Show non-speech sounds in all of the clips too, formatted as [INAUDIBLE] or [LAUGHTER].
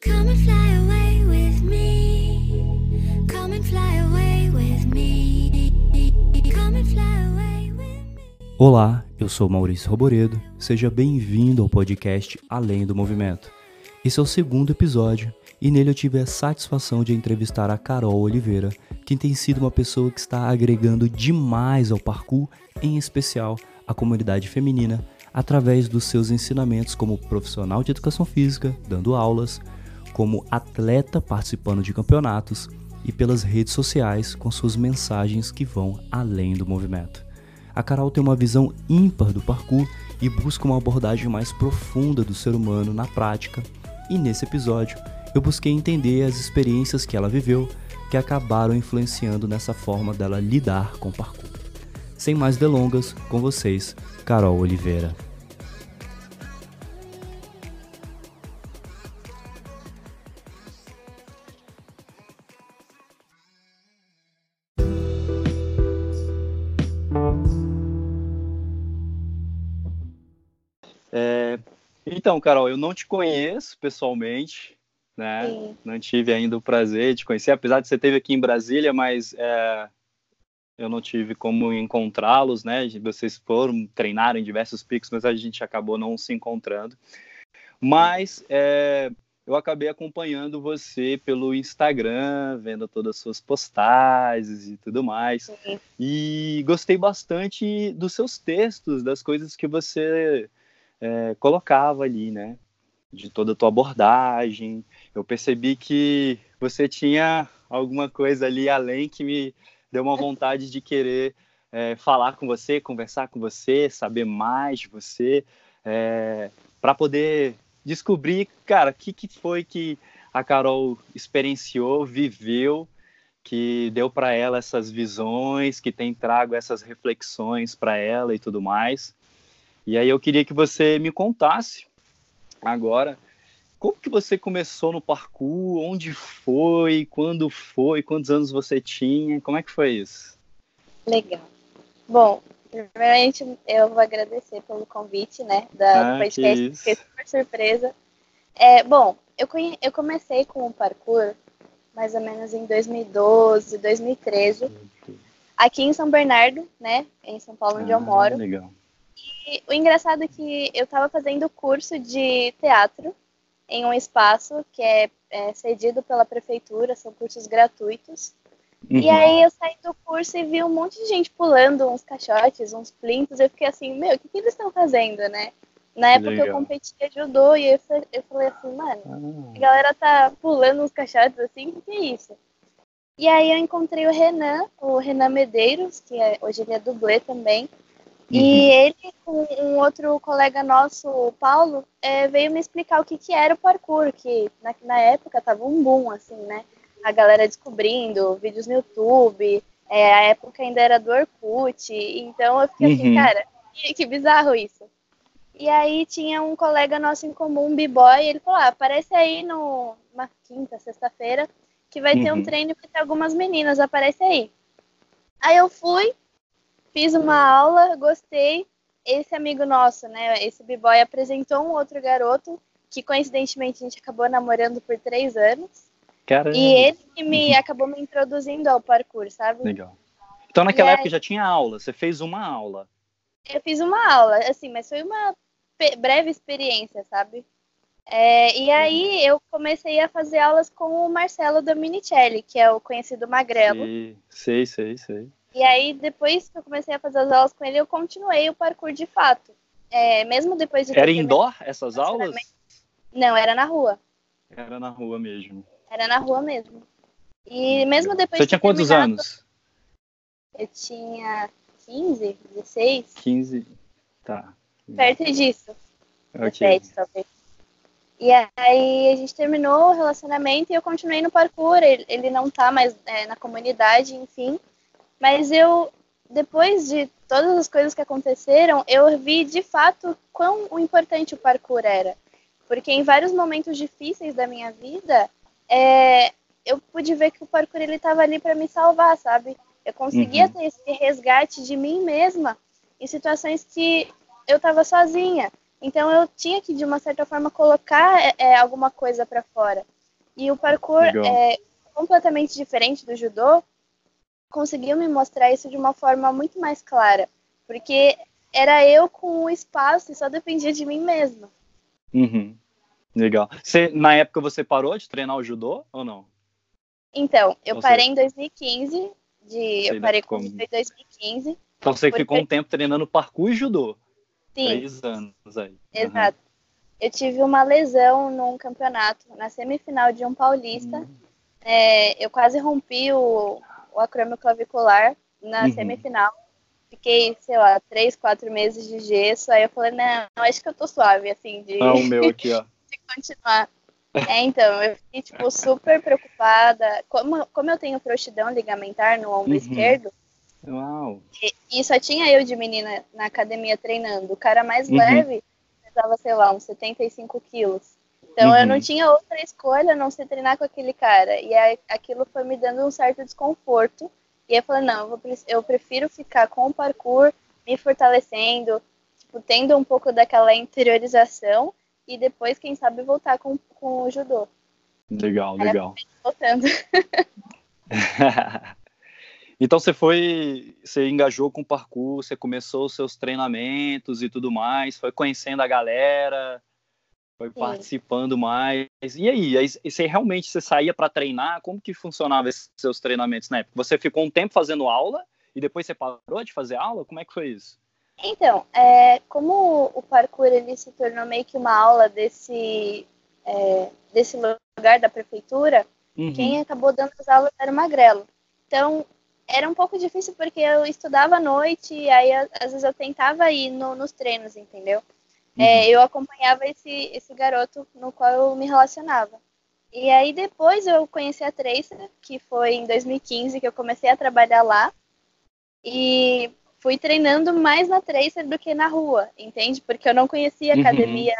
Come and fly away with me. Come and fly away with me. Come and fly away with me. Olá, eu sou Maurício Roboredo. Seja bem-vindo ao podcast Além do Movimento. Esse é o segundo episódio e nele eu tive a satisfação de entrevistar a Carol Oliveira, que tem sido uma pessoa que está agregando demais ao parkour, em especial à comunidade feminina, através dos seus ensinamentos como profissional de educação física, dando aulas, como atleta participando de campeonatos e pelas redes sociais com suas mensagens que vão além do movimento. A Carol tem uma visão ímpar do parkour e busca uma abordagem mais profunda do ser humano na prática. E nesse episódio, eu busquei entender as experiências que ela viveu que acabaram influenciando nessa forma dela lidar com o parkour. Sem mais delongas, com vocês, Carol Oliveira. Então, Carol, eu não te conheço pessoalmente, né? Sim. Não tive ainda o prazer de conhecer, apesar de você esteve aqui em Brasília, mas é, eu não tive como encontrá-los, né? Vocês foram treinar em diversos picos, mas a gente acabou não se encontrando. Mas é, eu acabei acompanhando você pelo Instagram, vendo todas as suas postagens e tudo mais. E gostei bastante dos seus textos, das coisas que você é, colocava ali, né? De toda a tua abordagem. Eu percebi que você tinha alguma coisa ali além que me deu uma vontade de querer é, falar com você, conversar com você, saber mais de você, para poder descobrir, cara, o que, que foi que a Carol experienciou, viveu, que deu para ela essas visões, que tem trago essas reflexões para ela e tudo mais. E aí eu queria que você me contasse agora como que você começou no parkour, onde foi, quando foi, quantos anos você tinha, como é que foi isso? Legal. Bom, primeiramente eu vou agradecer pelo convite, né, da, Ah, do podcast, fiquei super surpresa. É, bom, eu, conhe- eu comecei com o parkour mais ou menos em 2012, 2013, aqui em São Bernardo, né, em São Paulo, onde eu Ah, moro. Legal. E o engraçado é que eu estava fazendo curso de teatro em um espaço que é, é cedido pela prefeitura, são cursos gratuitos. E Uhum. aí eu saí do curso e vi um monte de gente pulando uns caixotes, uns plintos. Eu fiquei assim, meu, o que, que eles estão fazendo, né? Na época Legal. eu competia judô e eu, eu falei assim, mano, Ah, a galera tá pulando uns caixotes assim, o que, que é isso? E aí eu encontrei o Renan, o Renan Medeiros, que é, hoje ele é dublê também. E Uhum. ele, com um outro colega nosso, o Paulo, é, veio me explicar o que, que era o parkour, que na, na época tava um boom, assim, né? A galera descobrindo, vídeos no YouTube, é, a época ainda era do Orkut, então eu fiquei assim, Uhum. cara, que, que bizarro isso. E aí tinha um colega nosso em comum, um b-boy, ele falou, ah, aparece aí no, numa quinta, sexta-feira, que vai ter um Uhum. treino que tem algumas meninas, aparece aí. Aí eu fui, fiz uma aula, gostei. Esse amigo nosso, né, esse b-boy apresentou um outro garoto que coincidentemente a gente acabou namorando por três anos. Caramba. E ele que me acabou me introduzindo ao parkour, sabe? Legal. Então naquela E época aí- já tinha aula, você fez uma aula. Eu fiz uma aula, assim, mas foi uma breve experiência, sabe? É, e aí eu comecei a fazer aulas com o Marcelo Dominicelli, que é o conhecido Magrelo. Sei, sei, sei, sei. E aí, depois que eu comecei a fazer as aulas com ele, eu continuei o parkour de fato. É, mesmo depois de Era indoor essas aulas? Não, era na rua. Era na rua mesmo. Era na rua mesmo. E mesmo depois Você tinha quantos anos? Eu tinha 15, 16, 15. Tá. perto disso. Ok. 17, talvez. E aí a gente terminou o relacionamento e eu continuei no parkour. Ele, ele não tá mais é, na comunidade, enfim. Mas eu, depois de todas as coisas que aconteceram, eu vi de fato quão importante o parkour era. Porque em vários momentos difíceis da minha vida, é, eu pude ver que o parkour ele estava ali para me salvar, sabe? Eu conseguia Uhum. ter esse resgate de mim mesma em situações que eu estava sozinha. Então eu tinha que, de uma certa forma, colocar é, é alguma coisa para fora. E o parkour Legal. é completamente diferente do judô, conseguiu me mostrar isso de uma forma muito mais clara. Porque era eu com o espaço e só dependia de mim mesma. Uhum. Legal. Você, na época você parou de treinar o judô ou não? Então, eu Ou parei em 2015, de, Sei eu parei com como. em 2015. Então você Porque- ficou um tempo treinando parkour e judô. Sim, Três anos aí. Uhum. exato. Eu tive uma lesão num campeonato, na semifinal de um paulista. Uhum. É, eu quase rompi o, o acrômio clavicular na Uhum. semifinal. Fiquei, sei lá, três, quatro meses de gesso. Aí eu falei, não, acho que eu tô suave, assim, de, Ah, aqui, [LAUGHS] de continuar. É, então, eu fiquei, tipo, super preocupada. Como, como eu tenho frouxidão ligamentar no ombro Uhum. esquerdo, Uau. e, e só tinha eu de menina na academia treinando. O cara mais Uhum. leve pesava, sei lá, uns 75 quilos. Então eu Uhum. não tinha outra escolha a não ser treinar com aquele cara. E aí, aquilo foi me dando um certo desconforto. E aí eu falei, não, eu, vou eu prefiro ficar com o parkour, me fortalecendo, tipo, tendo um pouco daquela interiorização e depois, quem sabe, voltar com, com o judô. Legal, Aí legal. Voltando. [LAUGHS] então você foi, você engajou com o parkour, você começou os seus treinamentos e tudo mais, foi conhecendo a galera, foi participando mais. E aí, aí você realmente você saía para treinar? Como que funcionava esses seus treinamentos na época? Você ficou um tempo fazendo aula e depois você parou de fazer aula? Como é que foi isso? Então, é, como o parkour ele se tornou meio que uma aula desse, é, desse lugar da prefeitura, Uhum. quem acabou dando as aulas era o Magrelo. Então, era um pouco difícil porque eu estudava à noite e aí às vezes eu tentava ir no- nos treinos, entendeu? É, Uhum. eu acompanhava esse, esse garoto no qual eu me relacionava. E aí depois eu conheci a Tracer, que foi em 2015 que eu comecei a trabalhar lá. E fui treinando mais na Tracer do que na rua, entende? Porque eu não conhecia Uhum. academia,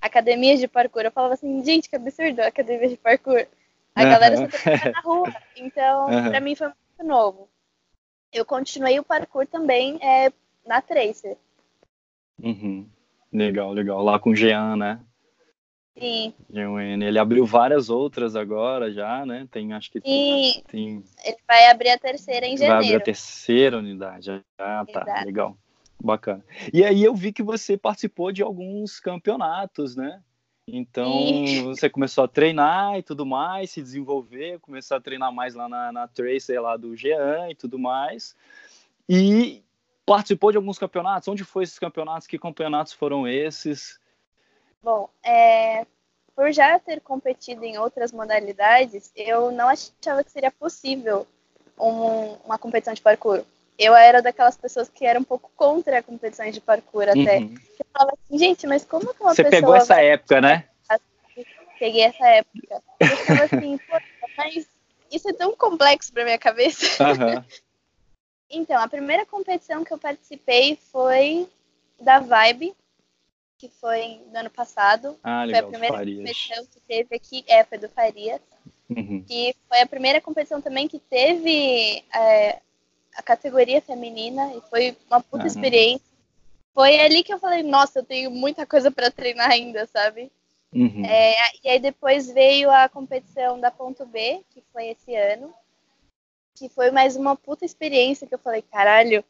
academias de parkour. Eu falava assim, gente, que absurdo, academia de parkour. A Aham. galera só treina na rua. Então, Aham. pra mim foi muito novo. Eu continuei o parkour também é, na Tracer. Uhum. Legal, legal. Lá com o Jean, né? Sim. Ele abriu várias outras agora já, né? Tem, acho que E tem ele vai abrir a terceira em Vai abrir a janeiro. terceira unidade. Ah, tá. Exato. Legal. Bacana. E aí eu vi que você participou de alguns campeonatos, né? Então Sim. você começou a treinar e tudo mais, se desenvolver, começou a treinar mais lá na, na Tracer lá do Jean e tudo mais. E participou de alguns campeonatos. Onde foi esses campeonatos? Que campeonatos foram esses? Bom, é, por já ter competido em outras modalidades, eu não achava que seria possível um- uma competição de parkour. Eu era daquelas pessoas que eram um pouco contra competições de parkour até. Uhum. Eu falava assim, gente, mas como que uma Você pessoa pegou essa época, né? Peguei essa época. Eu ficava assim, pô, mas isso é tão complexo pra minha cabeça. Aham. [LAUGHS] Então, a primeira competição que eu participei foi da Vibe, que foi no ano passado. Ah, Foi a legal. primeira Farias. competição que teve aqui, é, foi do Farias. Uhum. que foi a primeira competição também que teve é, a categoria feminina e foi uma puta Aham. experiência. Foi ali que eu falei, nossa, eu tenho muita coisa para treinar ainda, sabe? Uhum. É, e aí depois veio a competição da Ponto B, que foi esse ano, que foi mais uma puta experiência que eu falei, caralho,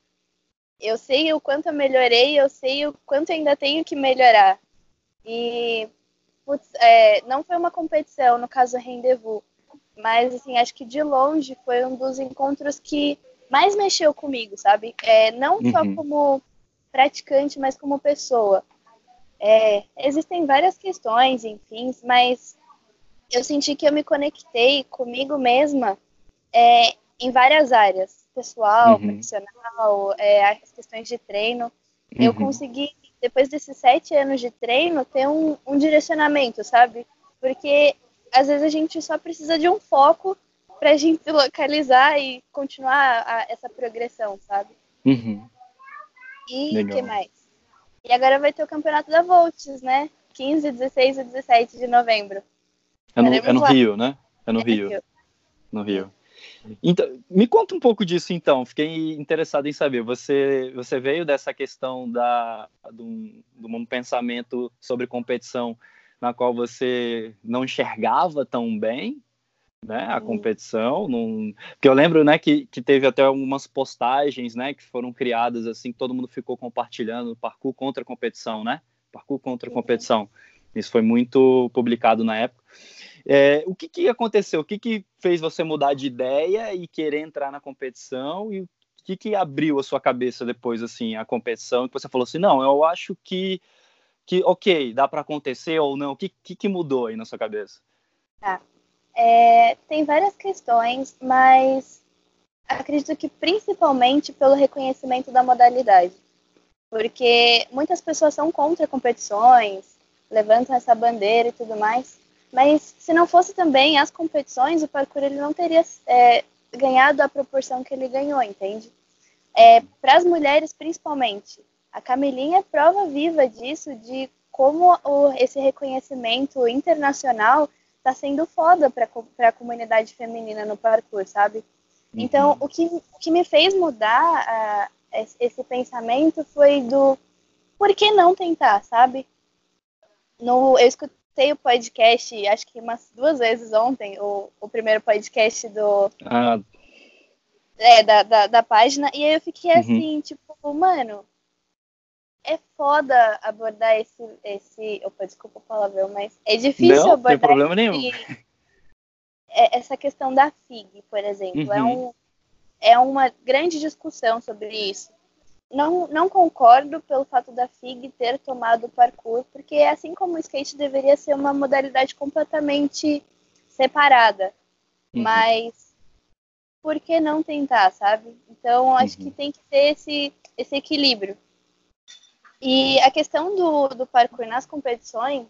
eu sei o quanto eu melhorei, eu sei o quanto ainda tenho que melhorar. E putz, é, não foi uma competição, no caso Rendezvous, mas assim, acho que de longe foi um dos encontros que mais mexeu comigo, sabe? É, não só Uhum. como praticante, mas como pessoa. É, existem várias questões, enfim, mas eu senti que eu me conectei comigo mesma é, em várias áreas, pessoal, Uhum. profissional, é, as questões de treino. Eu Uhum. consegui, depois desses sete anos de treino, ter um, um direcionamento, sabe? Porque às vezes a gente só precisa de um foco pra gente se [LAUGHS] localizar e continuar a- essa progressão, sabe? Uhum. E o que mais? E agora vai ter o campeonato da Volts, né? 15, 16 e 17 de novembro. É no, é Estaremos no lá. Rio, né? É no É Rio. Rio. No Rio. Então, me conta um pouco disso então. Fiquei interessado em saber. Você, você veio dessa questão da, do, do pensamento sobre competição na qual você não enxergava tão bem né, a competição. Num... Porque eu lembro né, que, que teve até algumas postagens né, que foram criadas assim, que todo mundo ficou compartilhando parkour contra competição, né? Parkour contra a competição. Isso foi muito publicado na época. É, o que, que aconteceu? O que, que fez você mudar de ideia e querer entrar na competição? E o que, que abriu a sua cabeça depois, assim, a competição? Que você falou assim, não, eu acho que, que ok, dá para acontecer ou não. O que, que, que, mudou aí na sua cabeça? Tá. É, tem várias questões, mas acredito que principalmente pelo reconhecimento da modalidade. Porque muitas pessoas são contra competições, levantam essa bandeira e tudo mais, mas se não fosse também as competições, o parkour ele não teria é, ganhado a proporção que ele ganhou, entende? É, Para as mulheres, principalmente. A Camilinha é prova viva disso, de como o, esse reconhecimento internacional está sendo foda para a comunidade feminina no parkour, sabe? Então, uhum. o, que, o que me fez mudar uh, esse pensamento foi do por que não tentar, sabe? No, eu escutei escutei o podcast, acho que umas duas vezes ontem, o, o primeiro podcast do. Ah. É, da, da, da, página, e aí eu fiquei uhum. assim, tipo, mano, é foda abordar esse. esse opa, desculpa o palavrão, mas é difícil não, abordar. Não tem problema esse, nenhum. [LAUGHS] É, essa questão da FIG, por exemplo. É uhum. É, um, é uma grande discussão sobre isso não, não concordo pelo fato da FIG ter tomado o parkour, porque assim como o skate deveria ser uma modalidade completamente separada. Uhum. Mas por que não tentar, sabe? Então acho uhum. que tem que ter esse, esse equilíbrio. E a questão do, do parkour nas competições,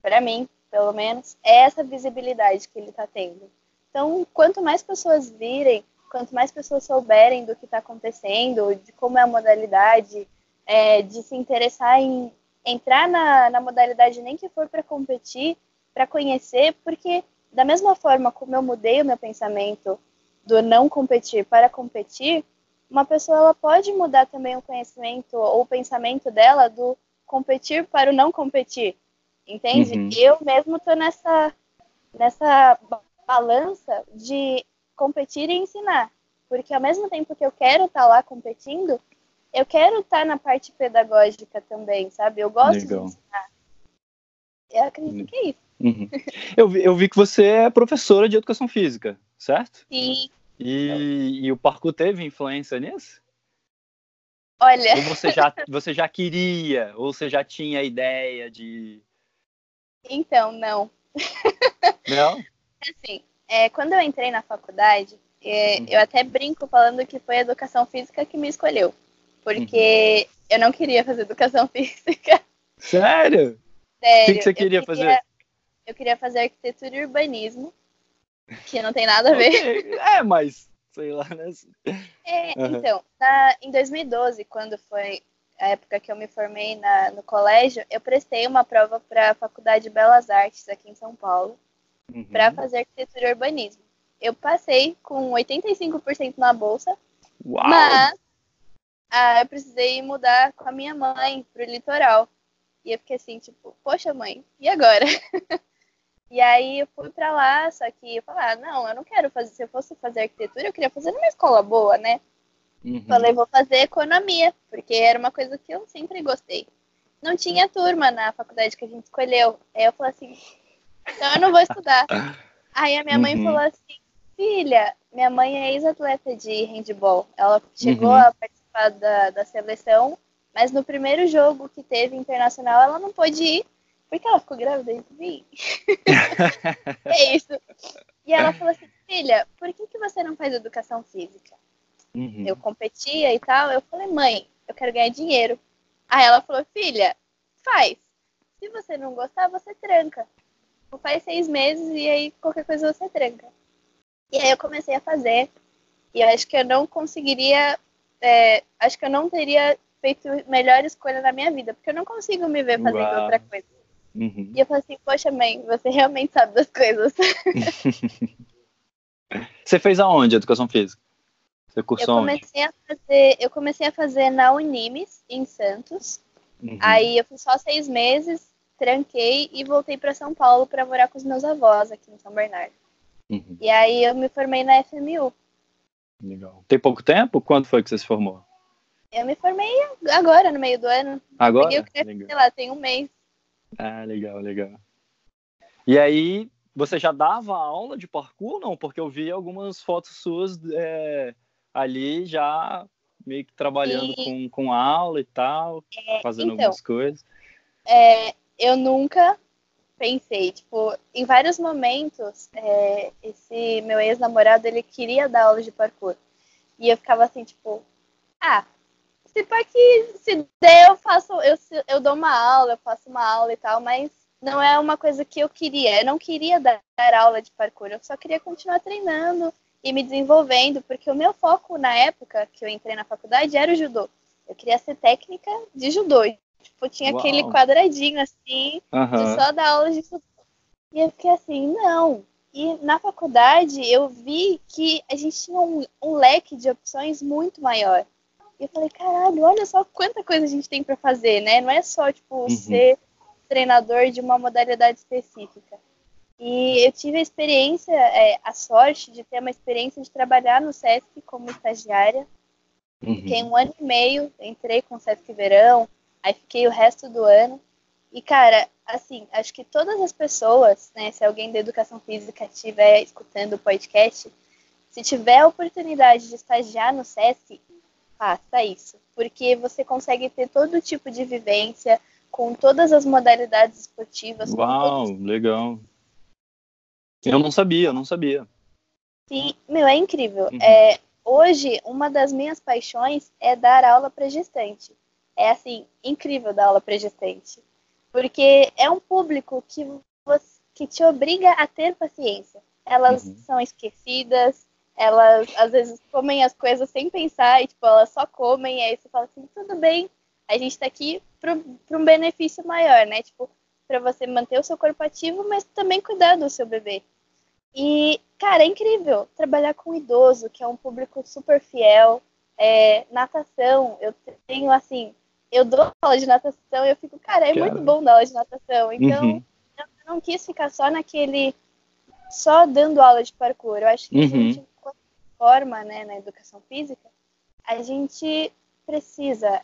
para mim, pelo menos, é essa visibilidade que ele está tendo. Então, quanto mais pessoas virem quanto mais pessoas souberem do que está acontecendo, de como é a modalidade, é, de se interessar em entrar na, na modalidade, nem que for para competir, para conhecer, porque da mesma forma como eu mudei o meu pensamento do não competir para competir, uma pessoa ela pode mudar também o conhecimento ou o pensamento dela do competir para o não competir, entende? Uhum. Eu mesmo estou nessa nessa balança de competir e ensinar. Porque ao mesmo tempo que eu quero estar tá lá competindo, eu quero estar tá na parte pedagógica também, sabe? Eu gosto Legal. de ensinar. Eu acredito que é isso. Uhum. Eu, vi, eu vi que você é professora de educação física, certo? Sim. E, e o parkour teve influência nisso? Olha. Ou você já, você já queria, ou você já tinha a ideia de. Então, não. Não? [LAUGHS] Assim, é, quando eu entrei na faculdade, é, uhum. eu até brinco falando que foi a educação física que me escolheu. Porque uhum. eu não queria fazer educação [LAUGHS] física. Sério? Sério. O que, que você queria, queria, fazer? Eu queria fazer arquitetura e urbanismo, que não tem nada a ver. É, mas sei lá, né? É, uhum. então, na, em 2012, quando foi a época que eu me formei na, no colégio, eu prestei uma prova para a Faculdade de Belas Artes aqui em São Paulo uhum. para fazer arquitetura e urbanismo. Eu passei com 85% na bolsa, Uau. mas ah, eu precisei mudar com a minha mãe para o litoral. E eu fiquei assim, tipo, poxa mãe, e agora? [LAUGHS] e aí eu fui para lá, só que eu falei, ah, não, eu não quero fazer, se eu fosse fazer arquitetura, eu queria fazer numa escola boa, né? Uhum. Falei, vou fazer economia, porque era uma coisa que eu sempre gostei. Não tinha turma na faculdade que a gente escolheu. Aí eu falei assim, então eu não vou estudar. Aí a minha mãe uhum. falou assim, filha, minha mãe é ex-atleta de handball. Ela chegou uhum. a participar da, da seleção, mas no primeiro jogo que teve internacional ela não pôde ir, porque ela ficou grávida de mim. [LAUGHS] é isso. E ela falou assim, filha, por que, que você não faz educação física? Uhum. Eu competia e tal. Eu falei, mãe, eu quero ganhar dinheiro. Aí ela falou, filha, faz. Se você não gostar, você tranca faz seis meses e aí qualquer coisa você tranca. E aí eu comecei a fazer. E eu acho que eu não conseguiria. É, acho que eu não teria feito melhor escolha na minha vida, porque eu não consigo me ver fazendo Uau. outra coisa. Uhum. E eu falei assim, poxa mãe, você realmente sabe das coisas. [LAUGHS] Você fez aonde, educação física? Você Eu cursou onde? comecei a fazer, eu comecei a fazer na Unimes, em Santos. Uhum. Aí eu fiz só seis meses, tranquei e voltei para São Paulo para morar com os meus avós aqui em São Bernardo. Uhum. E aí eu me formei na FMU. Legal. Tem pouco tempo? Quando foi que você se formou? Eu me formei agora, no meio do ano. Agora? CREF, Legal. sei lá, tem um mês. Ah, legal, legal. E aí, você já dava aula de parkour ou não? Porque eu vi algumas fotos suas é, ali já meio que trabalhando com, com aula e tal, fazendo então. algumas coisas. É, eu nunca pensei, tipo, em vários momentos, é, esse meu ex-namorado, ele queria dar aula de parkour. E eu ficava assim, tipo, ah, se pá que se der, eu faço, eu, eu dou uma aula, eu faço uma aula e tal, mas não é uma coisa que eu queria. Eu não queria dar, dar aula de parkour, eu só queria continuar treinando e me desenvolvendo, porque o meu foco na época que eu entrei na faculdade era o judô. Eu queria ser técnica de judô. Tipo, tinha Uau. aquele quadradinho assim, de Aham. só dar aula de. E eu fiquei assim, não. E na faculdade eu vi que a gente tinha um, um leque de opções muito maior. E eu falei, caralho, olha só quanta coisa a gente tem para fazer, né? Não é só, tipo, Uhum. ser treinador de uma modalidade específica. E eu tive a experiência, é, a sorte de ter uma experiência de trabalhar no SESC como estagiária. Fiquei Uhum. um ano e meio, entrei com o Sesc Verão, aí fiquei o resto do ano. E, cara, assim, acho que todas as pessoas, né, se alguém da educação física estiver escutando o podcast, se tiver a oportunidade de estagiar no Sesc, faça isso. Porque você consegue ter todo tipo de vivência, com todas as modalidades esportivas, Uau, todos legal. Eu não sabia, eu não sabia. Sim, meu, é incrível. Uhum. É, hoje, uma das minhas paixões é dar aula para gestante. É assim, incrível dar aula para gestante. Porque é um público que, você, que te obriga a ter paciência. Elas Uhum. são esquecidas, elas às vezes comem as coisas sem pensar, e tipo, elas só comem, aí você fala assim, tudo bem, a gente tá aqui para um benefício maior, né? Tipo, para você manter o seu corpo ativo, mas também cuidar do seu bebê. E, cara, é incrível trabalhar com idoso, que é um público super fiel. É, natação, eu tenho assim, eu dou aula de natação e eu fico, cara, é Cara. muito bom dar aula de natação. Então, Uhum. eu não quis ficar só naquele, só dando aula de parkour. Eu acho que a Uhum. gente, quando forma, né, na educação física, a gente precisa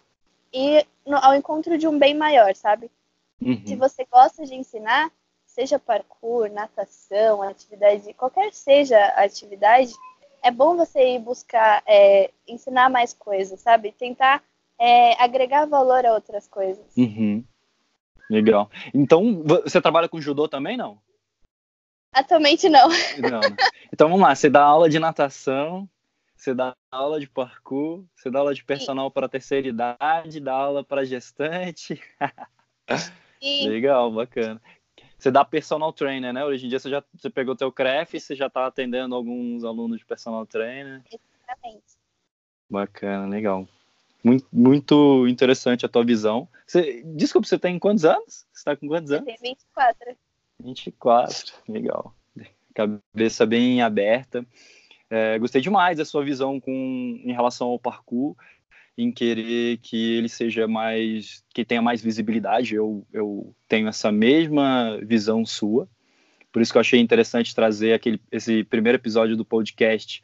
ir no- ao encontro de um bem maior, sabe? Se Uhum. você gosta de ensinar, seja parkour, natação, atividade, qualquer seja a atividade, é bom você ir buscar é, ensinar mais coisas, sabe? Tentar é, agregar valor a outras coisas. Uhum. Legal. Então, vo- você trabalha com judô também, não? Atualmente não. [LAUGHS] Não? Então vamos lá, você dá aula de natação, você dá aula de parkour, você dá aula de personal para terceira idade, dá aula para gestante. [LAUGHS] E Legal, bacana. Você dá personal trainer, né? Hoje em dia você já você pegou teu CREF, você já está atendendo alguns alunos de personal trainer. exatamente. Bacana, legal. Muito, muito interessante a tua visão. Você, desculpa, você tem quantos anos? Você está com quantos Eu anos? tenho 24. 24, legal. Cabeça bem aberta. É, gostei demais da sua visão com, em relação ao parkour, em querer que ele seja mais, que tenha mais visibilidade. Eu, eu tenho essa mesma visão sua. Por isso que eu achei interessante trazer aquele, esse primeiro episódio do podcast,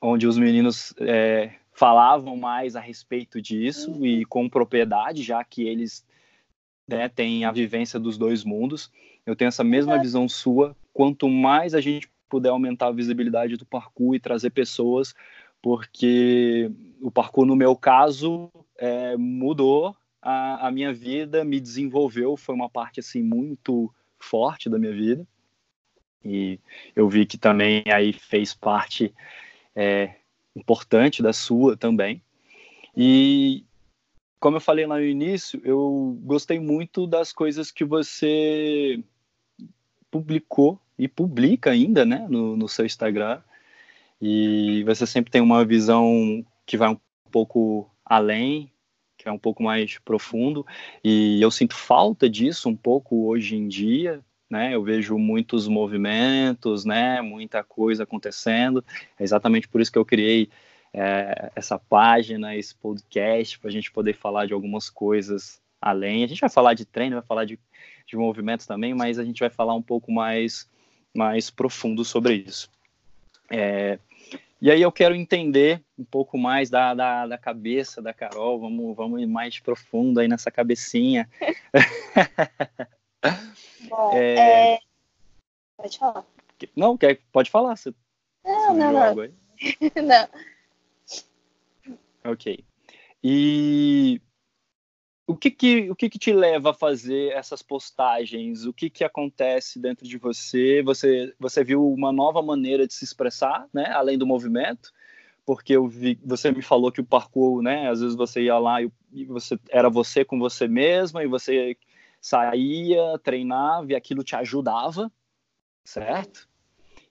onde os meninos é, falavam mais a respeito disso e com propriedade, já que eles né, têm a vivência dos dois mundos. Eu tenho essa mesma visão sua. Quanto mais a gente puder aumentar a visibilidade do parkour e trazer pessoas, porque o parkour, no meu caso, é, mudou a, a, minha vida, me desenvolveu, foi uma parte assim muito forte da minha vida. E eu vi que também aí fez parte é, importante da sua também. E como eu falei lá no início, eu gostei muito das coisas que você publicou e publica ainda, né, no, no seu Instagram. E você sempre tem uma visão que vai um pouco além, que é um pouco mais profundo. E eu sinto falta disso um pouco hoje em dia, né? Eu vejo muitos movimentos, né? Muita coisa acontecendo. É exatamente por isso que eu criei é, essa página, esse podcast, para a gente poder falar de algumas coisas além. A gente vai falar de treino, vai falar de, de movimentos também, mas a gente vai falar um pouco mais, mais profundo sobre isso. É, e aí eu quero entender um pouco mais da, da, da, cabeça da Carol, vamos, vamos ir mais profundo aí nessa cabecinha. [LAUGHS] Bom, é... É... Pode falar. Não, quer, pode falar. Você não, não, não. [LAUGHS] não. Ok. E o que que, o que que te leva a fazer essas postagens? O que que acontece dentro de você? Você, você viu uma nova maneira de se expressar, né? Além do movimento? Porque eu vi, você me falou que o parkour, né? Às vezes você ia lá e, e você era você com você mesma e você saía, treinava e aquilo te ajudava, certo?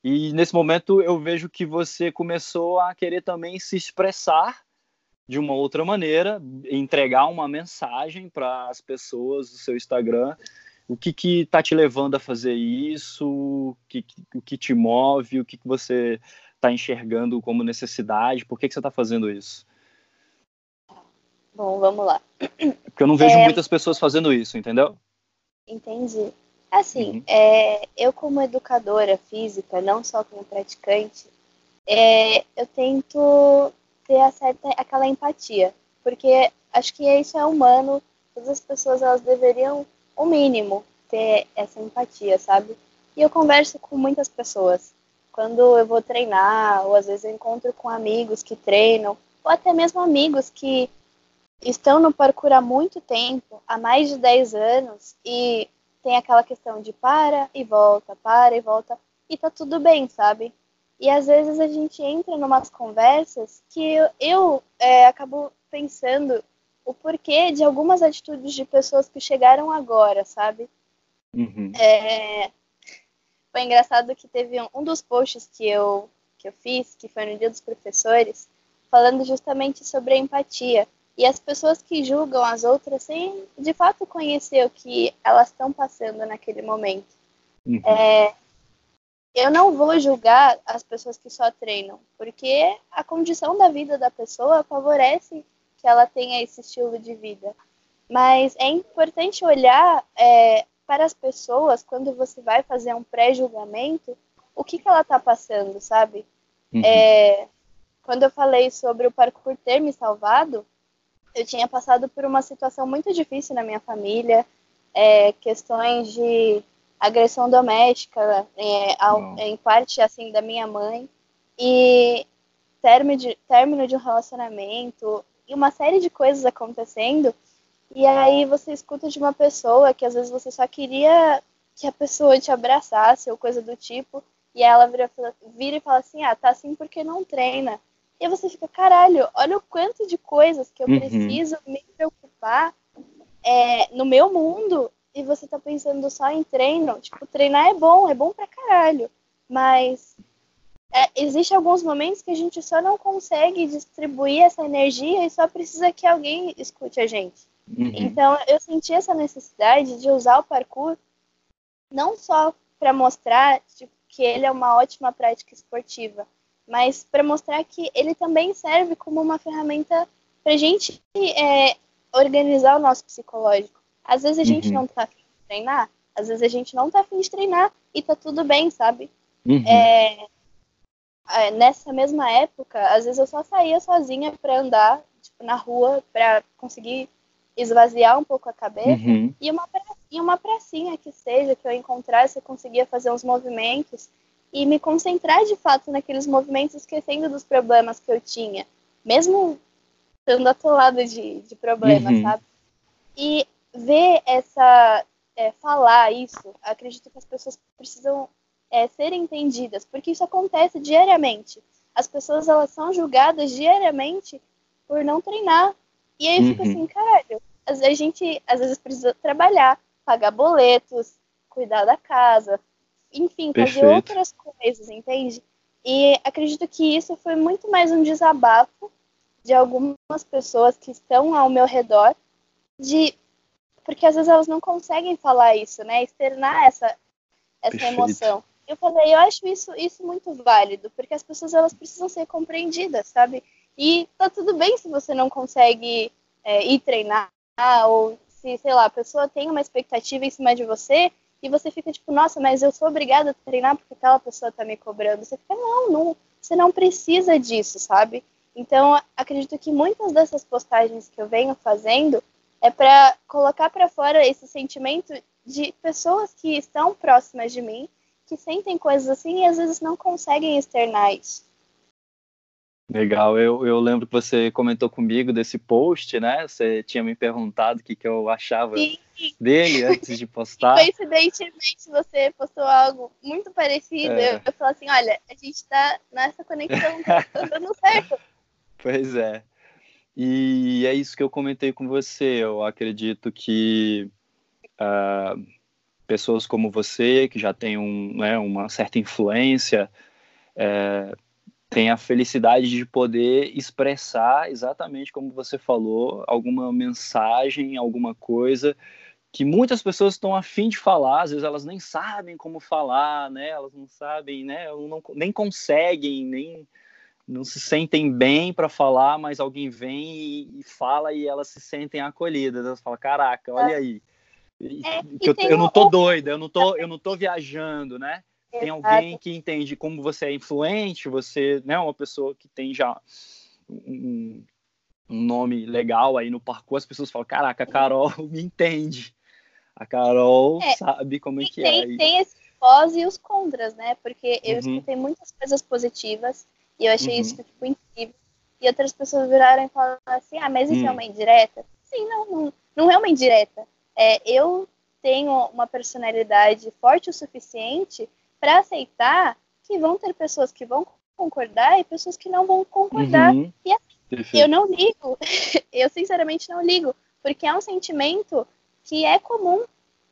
E nesse momento eu vejo que você começou a querer também se expressar de uma outra maneira, entregar uma mensagem para as pessoas do seu Instagram. O que que tá te levando a fazer isso? O que, o que te move? O que, que você está enxergando como necessidade? Por que, que você está fazendo isso? Bom, vamos lá. Porque eu não vejo é... muitas pessoas fazendo isso, entendeu? Entendi. Assim, uhum. é, eu como educadora física, não só como praticante, é, eu tento ter a certa, aquela empatia, porque acho que isso é humano, todas as pessoas elas deveriam, o mínimo, ter essa empatia, sabe? E eu converso com muitas pessoas, quando eu vou treinar, ou às vezes eu encontro com amigos que treinam, ou até mesmo amigos que estão no parkour há muito tempo, há mais de 10 anos, e tem aquela questão de para e volta, para e volta, e tá tudo bem, sabe? E às vezes a gente entra em umas conversas que eu, eu é, acabo pensando o porquê de algumas atitudes de pessoas que chegaram agora, sabe? Uhum. É, foi engraçado que teve um, um, dos posts que eu, que eu fiz, que foi no Dia dos Professores, falando justamente sobre a empatia. E as pessoas que julgam as outras sem de fato conhecer o que elas estão passando naquele momento. Uhum. É, eu não vou julgar as pessoas que só treinam, porque a condição da vida da pessoa favorece que ela tenha esse estilo de vida. Mas é importante olhar é, para as pessoas quando você vai fazer um pré-julgamento, o que, que ela está passando, sabe? Uhum. É, quando eu falei sobre o parkour ter me salvado, eu tinha passado por uma situação muito difícil na minha família, é, questões de agressão doméstica, é, ao, em parte assim da minha mãe e término de, término de um relacionamento e uma série de coisas acontecendo e aí você escuta de uma pessoa que às vezes você só queria que a pessoa te abraçasse ou coisa do tipo e ela vira, vira e fala assim, ah, tá assim porque não treina. E você fica, caralho, olha o quanto de coisas que eu uhum. preciso me preocupar é, no meu mundo e você tá pensando só em treino, tipo, treinar é bom, é bom pra caralho. Mas é, existe alguns momentos que a gente só não consegue distribuir essa energia e só precisa que alguém escute a gente. Uhum. Então eu senti essa necessidade de usar o parkour não só para mostrar tipo, que ele é uma ótima prática esportiva, mas para mostrar que ele também serve como uma ferramenta para a gente é, organizar o nosso psicológico. Às vezes a gente uhum. não tá afim de treinar, às vezes a gente não tá afim de treinar e tá tudo bem, sabe? Uhum. É, é, nessa mesma época, às vezes eu só saía sozinha para andar tipo, na rua para conseguir esvaziar um pouco a cabeça uhum. e uma e uma pracinha que seja que eu encontrasse, eu conseguia fazer uns movimentos e me concentrar de fato naqueles movimentos, esquecendo dos problemas que eu tinha, mesmo estando atolada de, de problemas, uhum. sabe? E ver essa, é, falar isso, acredito que as pessoas precisam é, ser entendidas, porque isso acontece diariamente. As pessoas elas são julgadas diariamente por não treinar. E aí uhum. fica assim, caralho, a gente às vezes precisa trabalhar, pagar boletos, cuidar da casa, enfim, Perfeito. fazer outras coisas, entende? E acredito que isso foi muito mais um desabafo de algumas pessoas que estão ao meu redor de porque às vezes elas não conseguem falar isso, né? Externar essa, essa Perfeito. emoção. Eu falei, eu acho isso, isso muito válido, porque as pessoas elas precisam ser compreendidas, sabe? E tá tudo bem se você não consegue é, ir treinar, ou se, sei lá, a pessoa tem uma expectativa em cima de você e você fica tipo, nossa, mas eu sou obrigada a treinar porque aquela pessoa tá me cobrando. Você fica, não, não, você não precisa disso, sabe? Então, acredito que muitas dessas postagens que eu venho fazendo é para colocar para fora esse sentimento de pessoas que estão próximas de mim, que sentem coisas assim e às vezes não conseguem externar isso. Legal, eu, eu lembro que você comentou comigo desse post, né? Você tinha me perguntado o que, que eu achava Sim, dele antes de [LAUGHS] postar. coincidentemente você postou algo muito parecido. É. Eu, eu falo assim, olha, a gente tá nessa conexão, tá [LAUGHS] dando certo. Pois é. E é isso que eu comentei com você. Eu acredito que ah, pessoas como você, que já tem um, né, uma certa influência, é, têm a felicidade de poder expressar exatamente como você falou, alguma mensagem, alguma coisa que muitas pessoas estão afim de falar, às vezes elas nem sabem como falar, né? Elas não sabem, né? não- nem conseguem, nem não se sentem bem para falar, mas alguém vem e, e fala e elas se sentem acolhidas. Elas falam, caraca, olha aí. É, eu, tem eu não tô doida, eu não tô, eu não tô viajando, né? Tem alguém que entende como você é influente, você né, é uma pessoa que tem já um, um nome legal aí no parkour, as pessoas falam, caraca, a Carol [LAUGHS] me entende. A Carol É, sabe como é que é. tem, tem esses pós e os contras, né? Porque eu Uhum. escutei muitas coisas positivas e eu achei Uhum. isso tipo, incrível. E outras pessoas viraram e falaram assim, ah, mas isso é Hum. uma indireta? Sim, não, não, não é uma indireta. É, eu tenho uma personalidade forte o suficiente para aceitar que vão ter pessoas que vão concordar e pessoas que não vão concordar. Uhum. E assim. Eu não ligo. [LAUGHS] eu sinceramente não ligo, porque é um sentimento que é comum.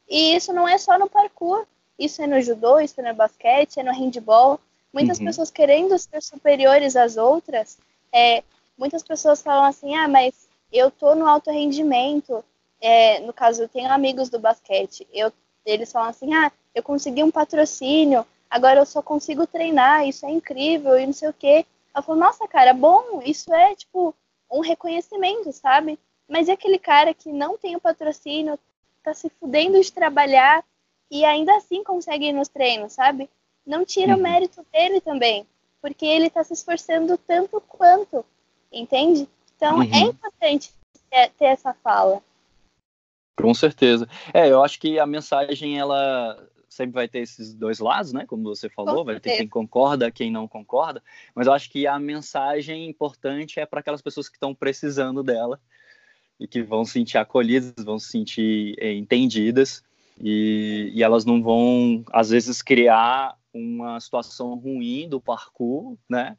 E isso não é só no parkour. Isso é no judô, isso é no basquete, é no handball. Muitas Uhum. pessoas querendo ser superiores às outras. é, muitas pessoas falam assim, ah, mas eu tô no alto rendimento. É, no caso, eu tenho amigos do basquete. Eu, eles falam assim, ah, eu consegui um patrocínio, agora eu só consigo treinar, isso é incrível e não sei o quê. Eu falo, nossa, cara, bom, isso é tipo um reconhecimento, sabe? Mas e aquele cara que não tem o patrocínio, tá se fudendo de trabalhar e ainda assim consegue ir nos treinos, sabe? Não tira Uhum. o mérito dele também, porque ele tá se esforçando tanto quanto, entende? Então é Uhum. importante ter, ter essa fala. Com certeza. É, eu acho que a mensagem, ela sempre vai ter esses dois lados, né? Como você falou, vai ter quem concorda, quem não concorda. Mas eu acho que a mensagem importante é para aquelas pessoas que estão precisando dela e que vão se sentir acolhidas, vão se sentir eh, entendidas e, e elas não vão, às vezes, criar uma situação ruim do parkour, né?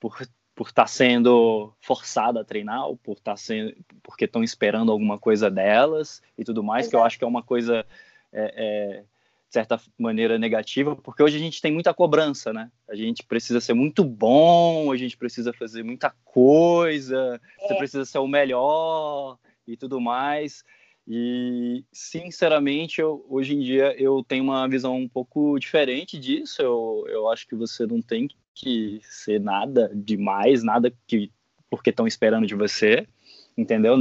Por por estar sendo forçada a treinar, ou por estar sendo, porque estão esperando alguma coisa delas e tudo mais, que eu Exato. acho que é uma coisa é, é, certa maneira negativa, porque hoje a gente tem muita cobrança, né? A gente precisa ser muito bom, a gente precisa fazer muita coisa, você É. precisa ser o melhor e tudo mais. E, sinceramente, eu, hoje em dia eu tenho uma visão um pouco diferente disso. Eu, eu acho que você não tem que ser nada demais, nada que porque estão esperando de você, entendeu?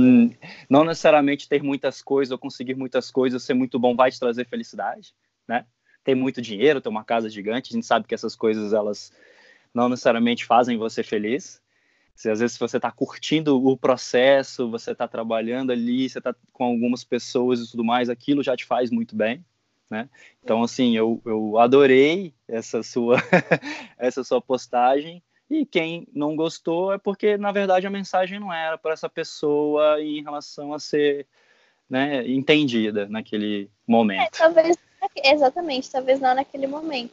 Não necessariamente ter muitas coisas ou conseguir muitas coisas, ser muito bom vai te trazer felicidade, né? Ter muito dinheiro, ter uma casa gigante, a gente sabe que essas coisas elas não necessariamente fazem você feliz. Se às vezes você está curtindo o processo, você está trabalhando ali, você está com algumas pessoas e tudo mais, aquilo já te faz muito bem, né? Então assim, eu, eu adorei essa sua [LAUGHS] essa sua postagem e quem não gostou é porque na verdade a mensagem não era para essa pessoa em relação a ser né, entendida naquele É, momento. talvez, exatamente, talvez não naquele momento.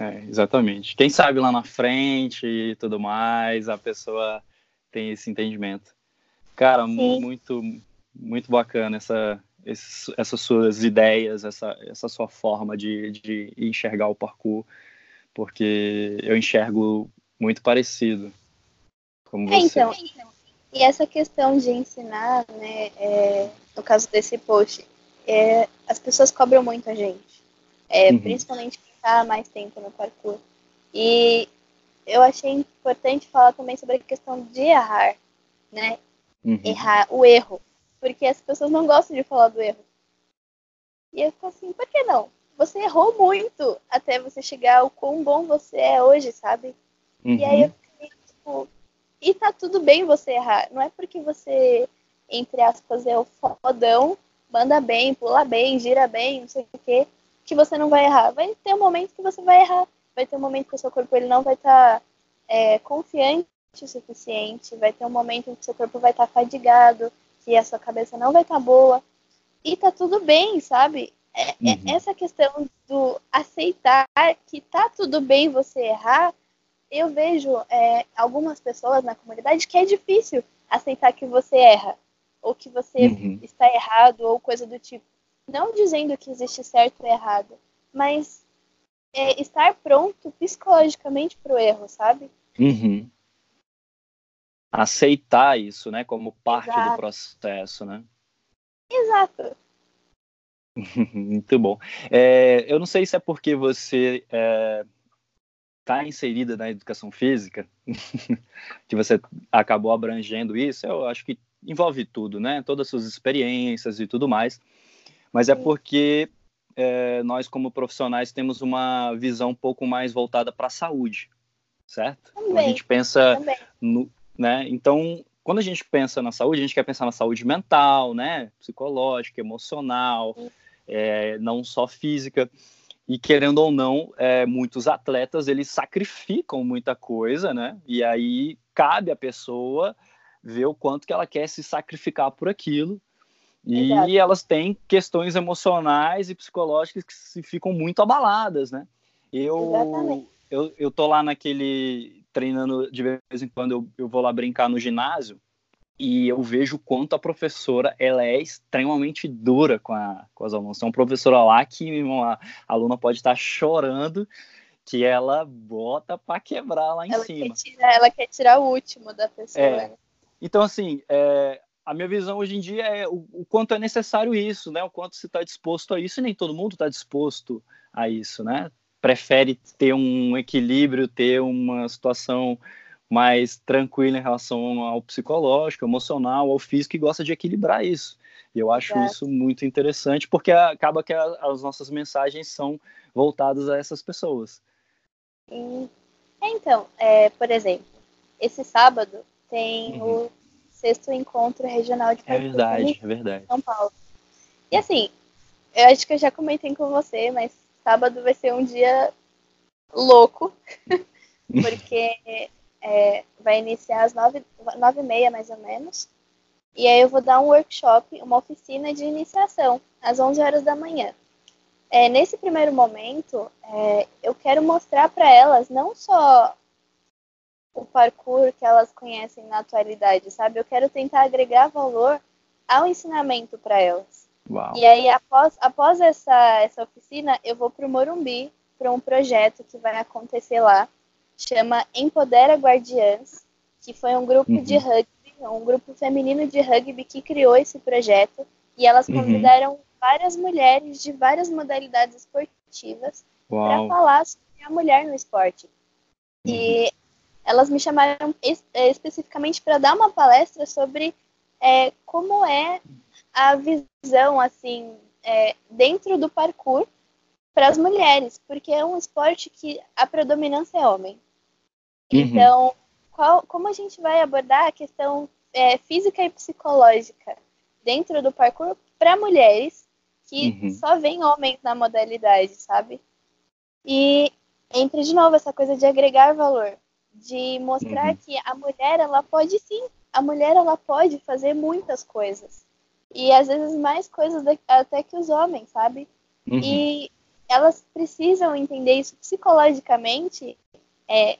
É, exatamente. Quem sabe lá na frente e tudo mais, a pessoa tem esse entendimento. Cara, Sim. muito, muito bacana essa, esses- essas suas ideias, essa, essa sua forma de, de enxergar o parkour, porque eu enxergo muito parecido como É, você. então, e essa questão de ensinar, né, é, no caso desse post, é, as pessoas cobram muito a gente. é, Uhum. principalmente quem está mais tempo no parkour. E eu achei importante falar também sobre a questão de errar, né? Uhum. Errar, o erro. Porque as pessoas não gostam de falar do erro. E eu fico assim, por que não? Você errou muito até você chegar ao quão bom você é hoje, sabe? E aí eu Uhum. fiquei, tipo, e tá tudo bem você errar. Não é porque você, entre aspas, é o fodão, manda bem, pula bem, gira bem, não sei o quê, que você não vai errar. Vai ter um momento que você vai errar. Vai ter um momento que o seu corpo ele não vai estar confiante o suficiente. Vai ter um momento em que o seu corpo vai estar fadigado, que a sua cabeça não vai estar boa. E tá tudo bem, sabe? É- é- Uhum. essa questão do aceitar que tá tudo bem você errar, eu vejo é, algumas pessoas na comunidade que é difícil aceitar que você erra, ou que você Uhum. está errado, ou coisa do tipo. Não dizendo que existe certo ou errado, mas é, estar pronto psicologicamente para o erro, sabe? Uhum. Aceitar isso, né, como parte do Exato. processo, né? Exato. [LAUGHS] Muito bom. É, eu não sei se é porque você está inserida na educação física, [LAUGHS] que você acabou abrangendo isso. Eu acho que envolve tudo, né? Todas as suas experiências e tudo mais. Mas é porque é, nós, como profissionais, temos uma visão um pouco mais voltada para a saúde, certo? Então, a Também. gente pensa Também. no- né? Então, quando a gente pensa na saúde, a gente quer pensar na saúde mental, né? Psicológica, emocional, é, não só física. E querendo ou não, é, muitos atletas eles sacrificam muita coisa, né? E aí cabe à pessoa ver o quanto que ela quer se sacrificar por aquilo. E Exato. elas têm questões emocionais e psicológicas que se ficam muito abaladas, né? Eu, Exatamente. eu, eu tô lá naquele treinando de vez em quando eu, eu vou lá brincar no ginásio e eu vejo o quanto a professora ela é extremamente dura com, a, com as alunas. Tem uma professora lá que meu irmão, a, a aluna pode estar chorando que ela bota para quebrar lá em Ela cima. quer, tirar, ela quer tirar o último da pessoa. É. né? Então, assim, é, a minha visão hoje em dia é o, o quanto é necessário isso, né? O quanto você está disposto a isso, e nem todo mundo está disposto a isso, né? Prefere ter um equilíbrio, ter uma situação mais tranquila em relação ao psicológico, emocional, ao físico, e gosta de equilibrar isso. E eu acho Exato. isso muito interessante, porque acaba que a- as nossas mensagens são voltadas a essas pessoas. É, então, é, por exemplo, esse sábado tem Uhum. o sexto encontro regional de É verdade, é verdade. São Paulo. E assim, eu acho que eu já comentei com você, mas sábado vai ser um dia louco, [LAUGHS] porque é, vai iniciar às nove, nove e meia, mais ou menos. E aí eu vou dar um workshop, uma oficina de iniciação, às 11 horas da manhã. É, nesse primeiro momento, é, eu quero mostrar para elas não só o parkour que elas conhecem na atualidade, sabe? Eu quero tentar agregar valor ao ensinamento para elas. Uau. E aí, após, após essa, essa oficina, eu vou para o Morumbi, para um projeto que vai acontecer lá, chama Empodera Guardiãs, que foi um grupo Uhum. de rugby, um grupo feminino de rugby que criou esse projeto, e elas Uhum. convidaram várias mulheres de várias modalidades esportivas para falar sobre a mulher no esporte. Uhum. E elas me chamaram es- eh, especificamente para dar uma palestra sobre é, como é a visão assim é, dentro do parkour para as mulheres, porque é um esporte que a predominância é homem. Uhum. Então, qual- como a gente vai abordar a questão é, física e psicológica dentro do parkour para mulheres que Uhum. só veem homens na modalidade, sabe? E entra de novo essa coisa de agregar valor, de mostrar Uhum. que a mulher ela pode sim, a mulher ela pode fazer muitas coisas e às vezes mais coisas até que os homens, sabe? Uhum. E elas precisam entender isso psicologicamente, é,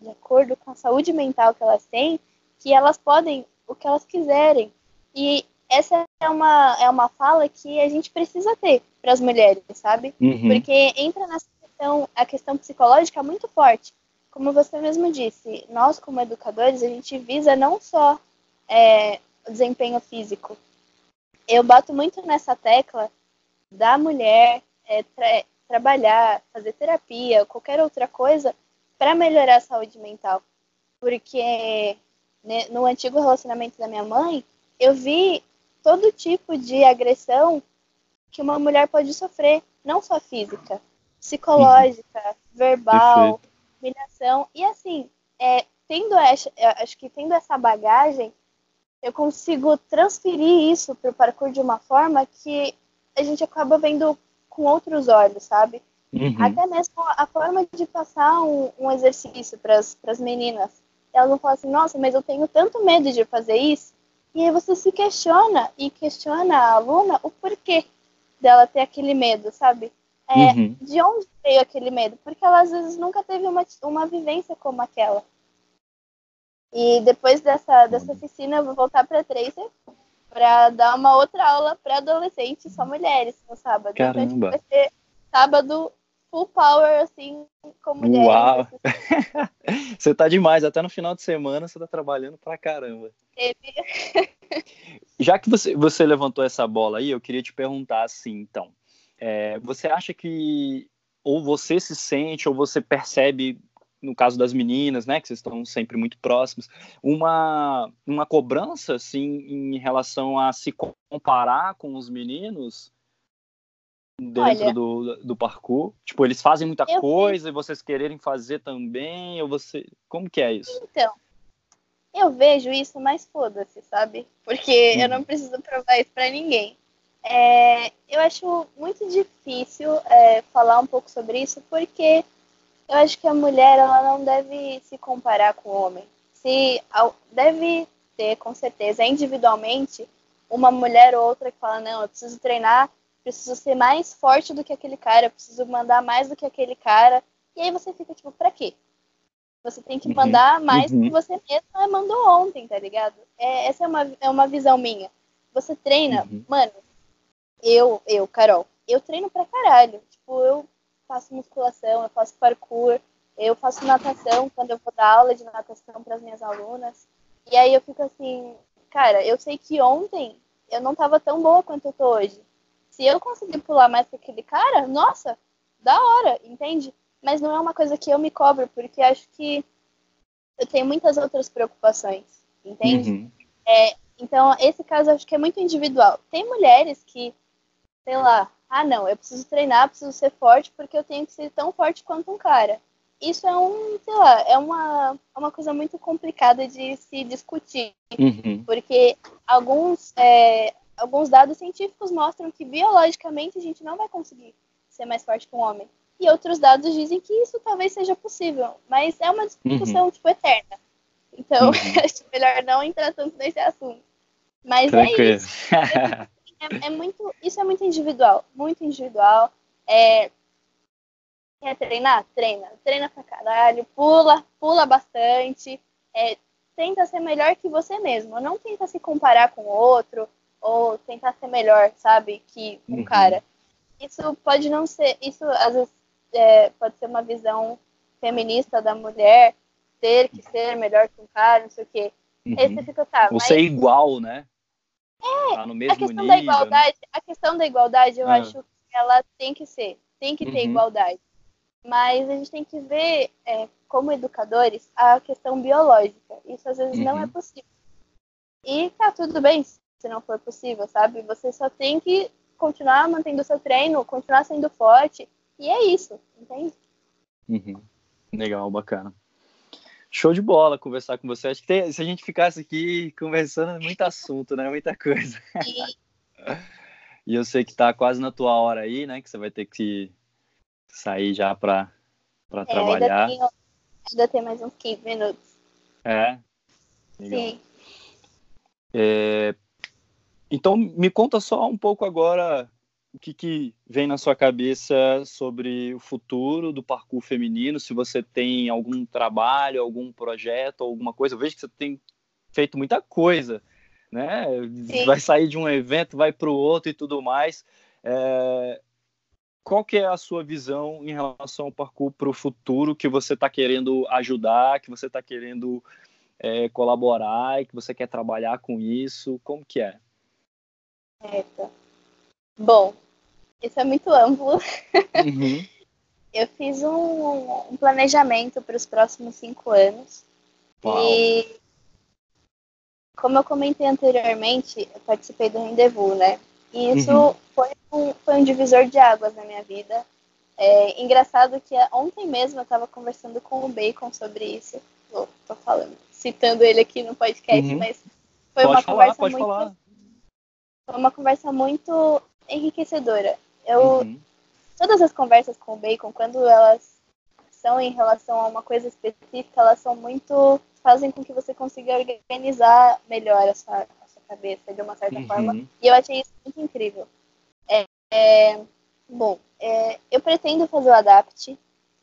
de acordo com a saúde mental que elas têm, que elas podem o que elas quiserem. E essa é uma, é uma fala que a gente precisa ter para as mulheres, sabe? Uhum. Porque entra nessa questão, a questão psicológica muito forte. Como você mesmo disse, nós como educadores, a gente visa não só é, o desempenho físico. Eu bato muito nessa tecla da mulher é, tra- trabalhar, fazer terapia, qualquer outra coisa para melhorar a saúde mental. Porque né, no antigo relacionamento da minha mãe, eu vi todo tipo de agressão que uma mulher pode sofrer, não só física, psicológica, uhum. verbal, Perfeito. Humilhação. E assim, é, tendo essa, acho que tendo essa bagagem, eu consigo transferir isso para o parkour de uma forma que a gente acaba vendo com outros olhos, sabe? Uhum. Até mesmo a forma de passar um, um exercício para as meninas. Elas vão falar assim, nossa, mas eu tenho tanto medo de fazer isso. E aí você se questiona e questiona a aluna o porquê dela ter aquele medo, sabe? É, uhum. De onde veio aquele medo? Porque ela às vezes nunca teve uma, uma vivência como aquela. E depois dessa, dessa oficina eu vou voltar para Tracer para dar uma outra aula para adolescentes, só mulheres, no sábado. Caramba. Então, tipo, vai ser sábado full power, assim, com mulheres. Uau! [LAUGHS] você tá demais, até no final de semana você tá trabalhando pra caramba. [LAUGHS] Já que você, você levantou essa bola aí, eu queria te perguntar assim, então. É, você acha que ou você se sente ou você percebe no caso das meninas, né, que vocês estão sempre muito próximos, uma, uma cobrança, assim, em relação a se comparar com os meninos dentro Olha, do, do parkour? Tipo, eles fazem muita coisa e vocês quererem fazer também, ou você... Como que é isso? Então, eu vejo isso, mas foda-se, sabe? Porque eu não uhum. preciso provar isso pra ninguém. É, eu acho muito difícil é, falar um pouco sobre isso, porque eu acho que a mulher ela não deve se comparar com o homem. Se deve ter, com certeza, individualmente, uma mulher ou outra que fala não, eu preciso treinar, preciso ser mais forte do que aquele cara, eu preciso mandar mais do que aquele cara. E aí você fica tipo, pra quê? Você tem que uhum. mandar mais uhum. do que você mesma mandou ontem, tá ligado? É, essa é uma, é uma visão minha. Você treina, uhum. mano, eu, eu, Carol, eu treino pra caralho. Tipo, eu faço musculação, eu faço parkour, eu faço natação quando eu vou dar aula de natação para as minhas alunas. E aí eu fico assim, cara, eu sei que ontem eu não estava tão boa quanto eu tô hoje. Se eu conseguir pular mais que aquele cara, nossa, da hora, entende? Mas não é uma coisa que eu me cobro, porque acho que eu tenho muitas outras preocupações, entende? Uhum. É, então, esse caso acho que é muito individual. Tem mulheres que, sei lá, ah, não, eu preciso treinar, preciso ser forte porque eu tenho que ser tão forte quanto um cara. Isso é um, sei lá, é uma, é uma coisa muito complicada de se discutir, uhum. porque alguns, é, alguns dados científicos mostram que biologicamente a gente não vai conseguir ser mais forte que um homem. E outros dados dizem que isso talvez seja possível, mas é uma discussão, uhum. tipo, eterna. Então, uhum. [LAUGHS] acho melhor não entrar tanto nesse assunto. Mas é Tranquilo. é isso. [LAUGHS] é, é, muito, isso é muito individual, muito individual. É, quer treinar? Treina. Treina pra caralho, pula, pula bastante. É, tenta ser melhor que você mesmo. Não tenta se comparar com outro ou tentar ser melhor, sabe, que um uhum. cara. Isso pode não ser, isso às vezes é, pode ser uma visão feminista da mulher, ter que ser melhor que um cara, não sei o quê. Uhum. Aí você fica, tá, Ou mas... ser igual, né? É, tá no mesmo a questão nível, da né? igualdade, né? a questão da igualdade, eu ah. acho que ela tem que ser, tem que ter uhum. igualdade. Mas a gente tem que ver, é, como educadores, a questão biológica. Isso às vezes uhum. não é uhum. possível. E tá tudo bem se não for possível, sabe? Você só tem que continuar mantendo o seu treino, continuar sendo forte. E é isso, entende? Uhum. Legal, bacana show de bola conversar com você. Acho que tem, se a gente ficasse aqui conversando, é muito assunto, né? Muita coisa. [LAUGHS] e eu sei que tá quase na tua hora aí, né? Que você vai ter que sair já para é, trabalhar. Ainda, ainda tem mais uns 15 minutos. É? Legal. Sim. É, então, me conta só um pouco agora o que, que, vem na sua cabeça sobre o futuro do parkour feminino? Se você tem algum trabalho, algum projeto, alguma coisa. Eu vejo que você tem feito muita coisa, né? Sim. Vai sair de um evento, vai para o outro e tudo mais. É... Qual que é a sua visão em relação ao parkour para o futuro que você está querendo ajudar, que você está querendo é, colaborar e que você quer trabalhar com isso? Como que é? Eita. Bom, isso é muito amplo. Uhum. [LAUGHS] Eu fiz um, um planejamento para os próximos cinco anos. Uau. E como eu comentei anteriormente, eu participei do Rendezvous, né? E isso Uhum. foi, um, foi um divisor de águas na minha vida. É engraçado que ontem mesmo eu estava conversando com o Bacon sobre isso. Tô, tô falando, citando ele aqui no podcast, Uhum. mas foi Pode uma falar, conversa pode muito, falar. foi uma conversa muito enriquecedora. Eu, Uhum. todas as conversas com o Bacon, quando elas são em relação a uma coisa específica, elas são muito. fazem com que você consiga organizar melhor a sua, a sua cabeça, de uma certa forma. Uhum. E eu achei isso muito incrível. É, é, bom, é, eu pretendo fazer o Adapt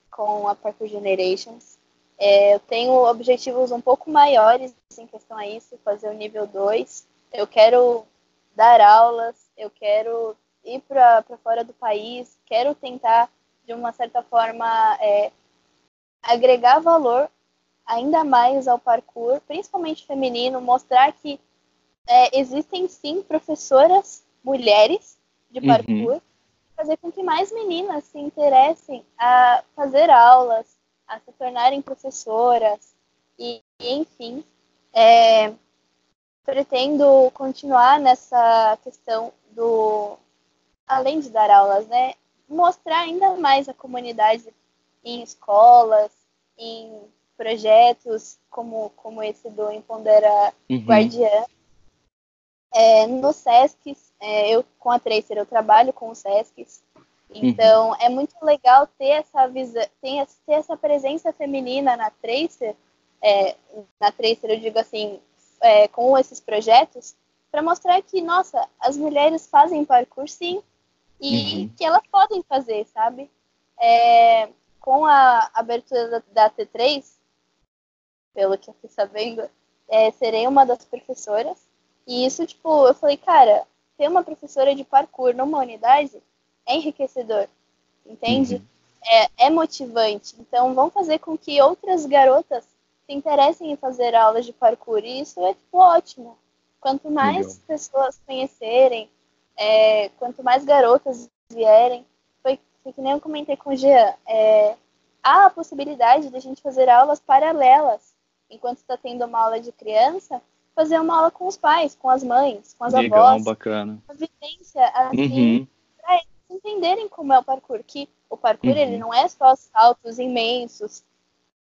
com a Parkour Generations. É, eu tenho objetivos um pouco maiores em questão a isso, fazer o nível 2. Eu quero dar aulas, eu quero ir para fora do país, quero tentar, de uma certa forma, é, agregar valor ainda mais ao parkour, principalmente feminino, mostrar que é, existem sim professoras mulheres de Uhum. parkour, fazer com que mais meninas se interessem a fazer aulas, a se tornarem professoras e, e, enfim, é, pretendo continuar nessa questão do além de dar aulas, né, mostrar ainda mais a comunidade em escolas, em projetos como como esse do Empodera Uhum. Guardiã. É, no SESC, é, eu com a Tracer eu trabalho com os SESCs, então é muito legal ter essa visão, ter, ter essa presença feminina na Tracer, é, na Tracer eu digo assim, é, com esses projetos, para mostrar que, nossa, as mulheres fazem parkour sim, e Uhum. que elas podem fazer, sabe? É, com a abertura da, da T3, pelo que eu fui sabendo, é, serei uma das professoras. E isso, tipo, eu falei, cara, ter uma professora de parkour numa unidade é enriquecedor, entende? Uhum. É, é motivante. Então, vão fazer com que outras garotas se interessem em fazer aulas de parkour. E isso é, tipo, ótimo. Quanto mais Legal. pessoas conhecerem, é, quanto mais garotas vierem, foi, foi que nem eu comentei com o Jean, é, há a possibilidade de a gente fazer aulas paralelas, enquanto está tendo uma aula de criança, fazer uma aula com os pais, com as mães, com as Legal, avós, bacana. uma vivência assim, Uhum. para eles entenderem como é o parkour, que o parkour Uhum. ele não é só saltos imensos,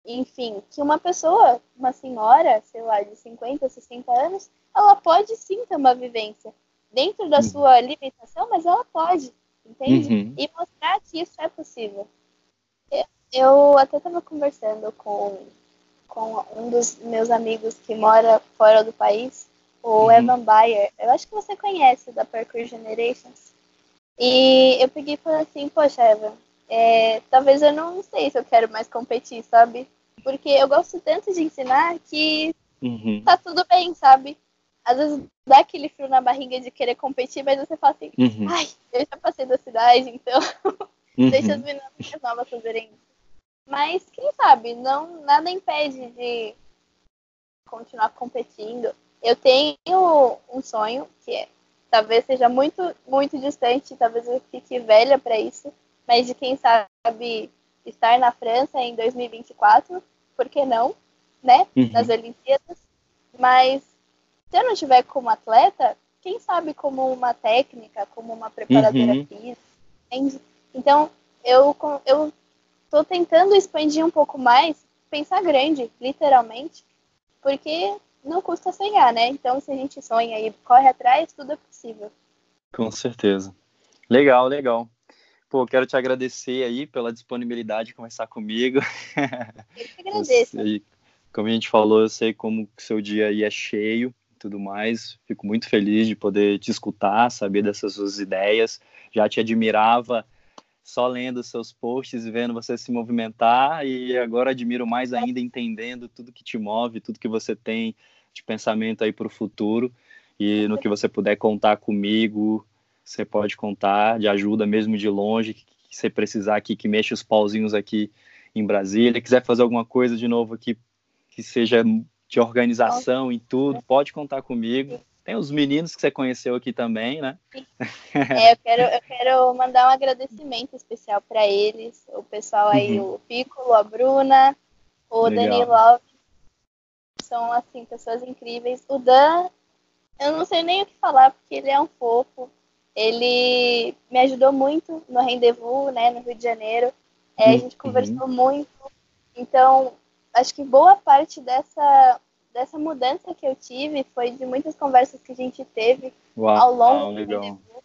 enfim, que uma pessoa, uma senhora, sei lá, de 50, 60 anos, ela pode sim ter uma vivência dentro da Uhum. sua limitação, mas ela pode, entende? Uhum. E mostrar que isso é possível. Eu, eu até estava conversando com, com um dos meus amigos que mora fora do país, o Uhum. Evan Bayer. Eu acho que você conhece da Parkour Generations. E eu peguei e falei assim, poxa, Evan, é, talvez eu não sei se eu quero mais competir, sabe? Porque eu gosto tanto de ensinar que Uhum. tá tudo bem, sabe? Às vezes dá aquele frio na barriga de querer competir, mas você fala assim, Uhum. ai, eu já passei da cidade, então [LAUGHS] deixa as Uhum. meninas mais novas fazerem isso. Mas quem sabe, não, nada impede de continuar competindo. Eu tenho um sonho que é, talvez seja muito, muito distante, talvez eu fique velha para isso, mas de quem sabe estar na França em 2024, por que não, né? Uhum. Nas Olimpíadas. Mas se eu não tiver como atleta, quem sabe como uma técnica, como uma preparadora Uhum. física, entende? Então, eu, eu tô tentando expandir um pouco mais, pensar grande, literalmente, porque não custa sonhar, né? Então, se a gente sonha e corre atrás, tudo é possível. Com certeza. Legal, legal. Pô, quero te agradecer aí pela disponibilidade de conversar comigo. Eu que agradeço. [LAUGHS] Eu sei- como a gente falou, eu sei como que seu dia aí é cheio tudo mais. Fico muito feliz de poder te escutar, saber dessas suas ideias. Já te admirava só lendo seus posts e vendo você se movimentar e agora admiro mais ainda entendendo tudo que te move, tudo que você tem de pensamento aí para o futuro e no que você puder contar comigo, você pode contar de ajuda mesmo de longe, que você precisar aqui, que mexa os pauzinhos aqui em Brasília, quiser fazer alguma coisa de novo aqui que seja de organização e tudo, pode contar comigo. Tem os meninos que você conheceu aqui também, né? [LAUGHS] É, eu quero, eu quero mandar um agradecimento especial para eles, o pessoal aí, Uhum. o Piccolo, a Bruna, o Legal. Danilo Alves. São, assim, pessoas incríveis. O Dan, eu não sei nem o que falar, porque ele é um fofo. Ele me ajudou muito no rendezvous, né, no Rio de Janeiro. É, a gente Uhum. conversou muito. Então, acho que boa parte dessa, dessa mudança que eu tive foi de muitas conversas que a gente teve Uau, ao longo do legal. rendezvous.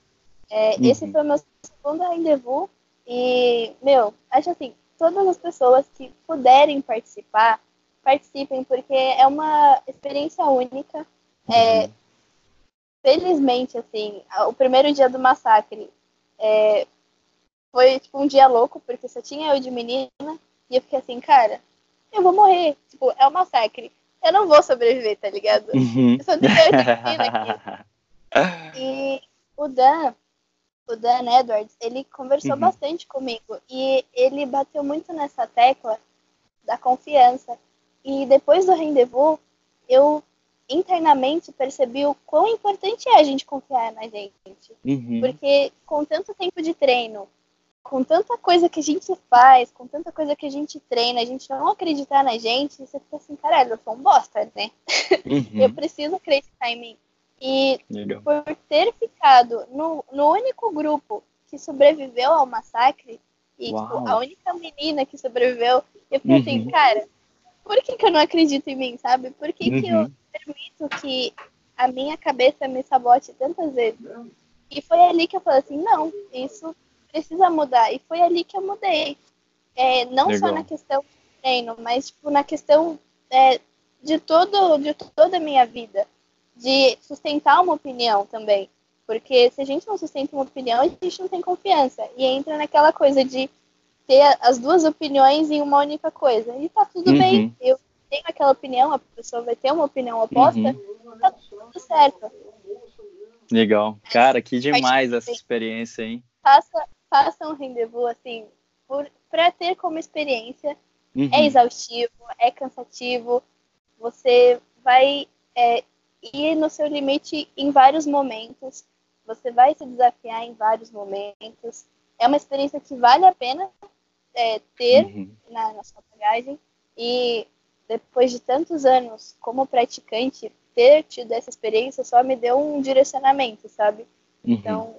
É, Uhum. Esse foi o meu segundo rendezvous. E, meu, acho assim, todas as pessoas que puderem participar, participem, porque é uma experiência única. É, Uhum. felizmente, assim, o primeiro dia do massacre é, foi tipo um dia louco, porque só tinha eu de menina, e eu fiquei assim, cara, eu vou morrer. Tipo, é um massacre. Eu não vou sobreviver, tá ligado? Uhum. Eu menina aqui. [LAUGHS] E o Dan, o Dan Edwards, ele conversou Uhum. bastante comigo e ele bateu muito nessa tecla da confiança. E depois do rendezvous, eu internamente percebi o quão importante é a gente confiar na gente. Uhum. Porque com tanto tempo de treino, com tanta coisa que a gente faz, com tanta coisa que a gente treina, a gente não acreditar na gente, você fica assim, caralho, eu sou um bosta, né? [LAUGHS] Eu Uhum. preciso acreditar em mim. E Legal. por ter ficado no, no único grupo que sobreviveu ao massacre, e Uau. tipo, a única menina que sobreviveu, eu fiquei assim, Uhum. cara, por que, que eu não acredito em mim, sabe? Por que, que eu Uhum. permito que a minha cabeça me sabote tantas vezes? E foi ali que eu falei assim, não, isso precisa mudar. E foi ali que eu mudei. É, não só Legal. na questão do treino, mas tipo, na questão é, de, todo, de toda a minha vida. De sustentar uma opinião também. Porque se a gente não sustenta uma opinião, a gente não tem confiança. E entra naquela coisa de ter as duas opiniões em uma única coisa. E tá tudo Uhum. bem. Eu tenho aquela opinião, a pessoa vai ter uma opinião oposta, Uhum. tá tudo certo. Legal. Cara, que demais essa experiência, hein? Faça, faça um rendezvous assim, por, pra ter como experiência. Uhum. É exaustivo, é cansativo. Você vai é, ir no seu limite em vários momentos. Você vai se desafiar em vários momentos. É uma experiência que vale a pena é, ter Uhum. na, na sua bagagem. E depois de tantos anos como praticante, ter tido essa experiência só me deu um direcionamento, sabe? Uhum. Então,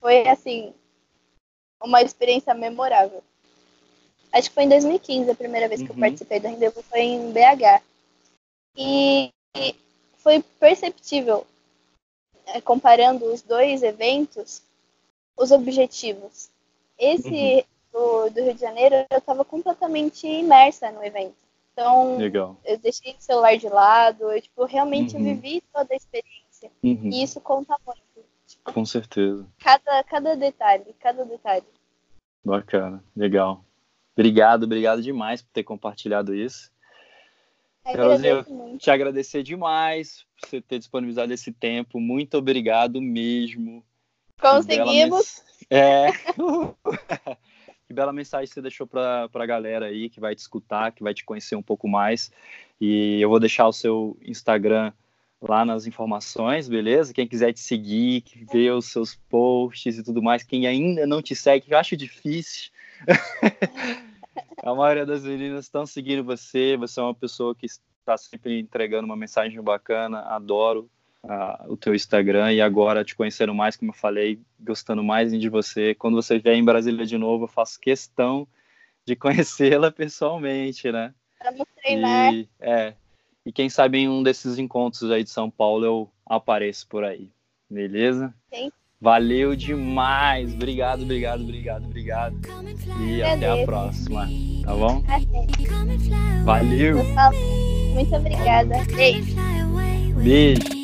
foi assim, uma experiência memorável. Acho que foi em 2015 a primeira vez que eu Uhum. participei do Rendezvous, foi em BH. E foi perceptível, eh, comparando os dois eventos, os objetivos. Esse do, do Rio de Janeiro, eu estava completamente imersa no evento. Então, Legal. eu deixei o celular de lado, eu tipo, realmente Uhum. vivi toda a experiência. Uhum. E isso conta muito. Com certeza. Cada, cada detalhe, cada detalhe. Bacana. Legal. Obrigado, obrigado demais por ter compartilhado isso. Carolzinha. Te agradecer demais por você ter disponibilizado esse tempo. Muito obrigado mesmo. Que bela Conseguimos. mens- É. [LAUGHS] que bela mensagem você deixou para a galera aí que vai te escutar, que vai te conhecer um pouco mais. E eu vou deixar o seu Instagram lá nas informações, beleza? Quem quiser te seguir, que ver os seus posts e tudo mais, quem ainda não te segue, que eu acho difícil. [LAUGHS] A maioria das meninas estão seguindo você, você é uma pessoa que está sempre entregando uma mensagem bacana, adoro ah, o teu Instagram e agora te conhecendo mais, como eu falei, gostando mais de você. Quando você vier em Brasília de novo, eu faço questão de [LAUGHS] conhecê-la pessoalmente, né? Vamos treinar. E, é, e quem sabe em um desses encontros aí de São Paulo eu apareço por aí, beleza? Sim. Valeu demais, obrigado, obrigado, obrigado, obrigado. E até a próxima, tá bom? Até. Valeu. Muito obrigada. Beijo. beijo.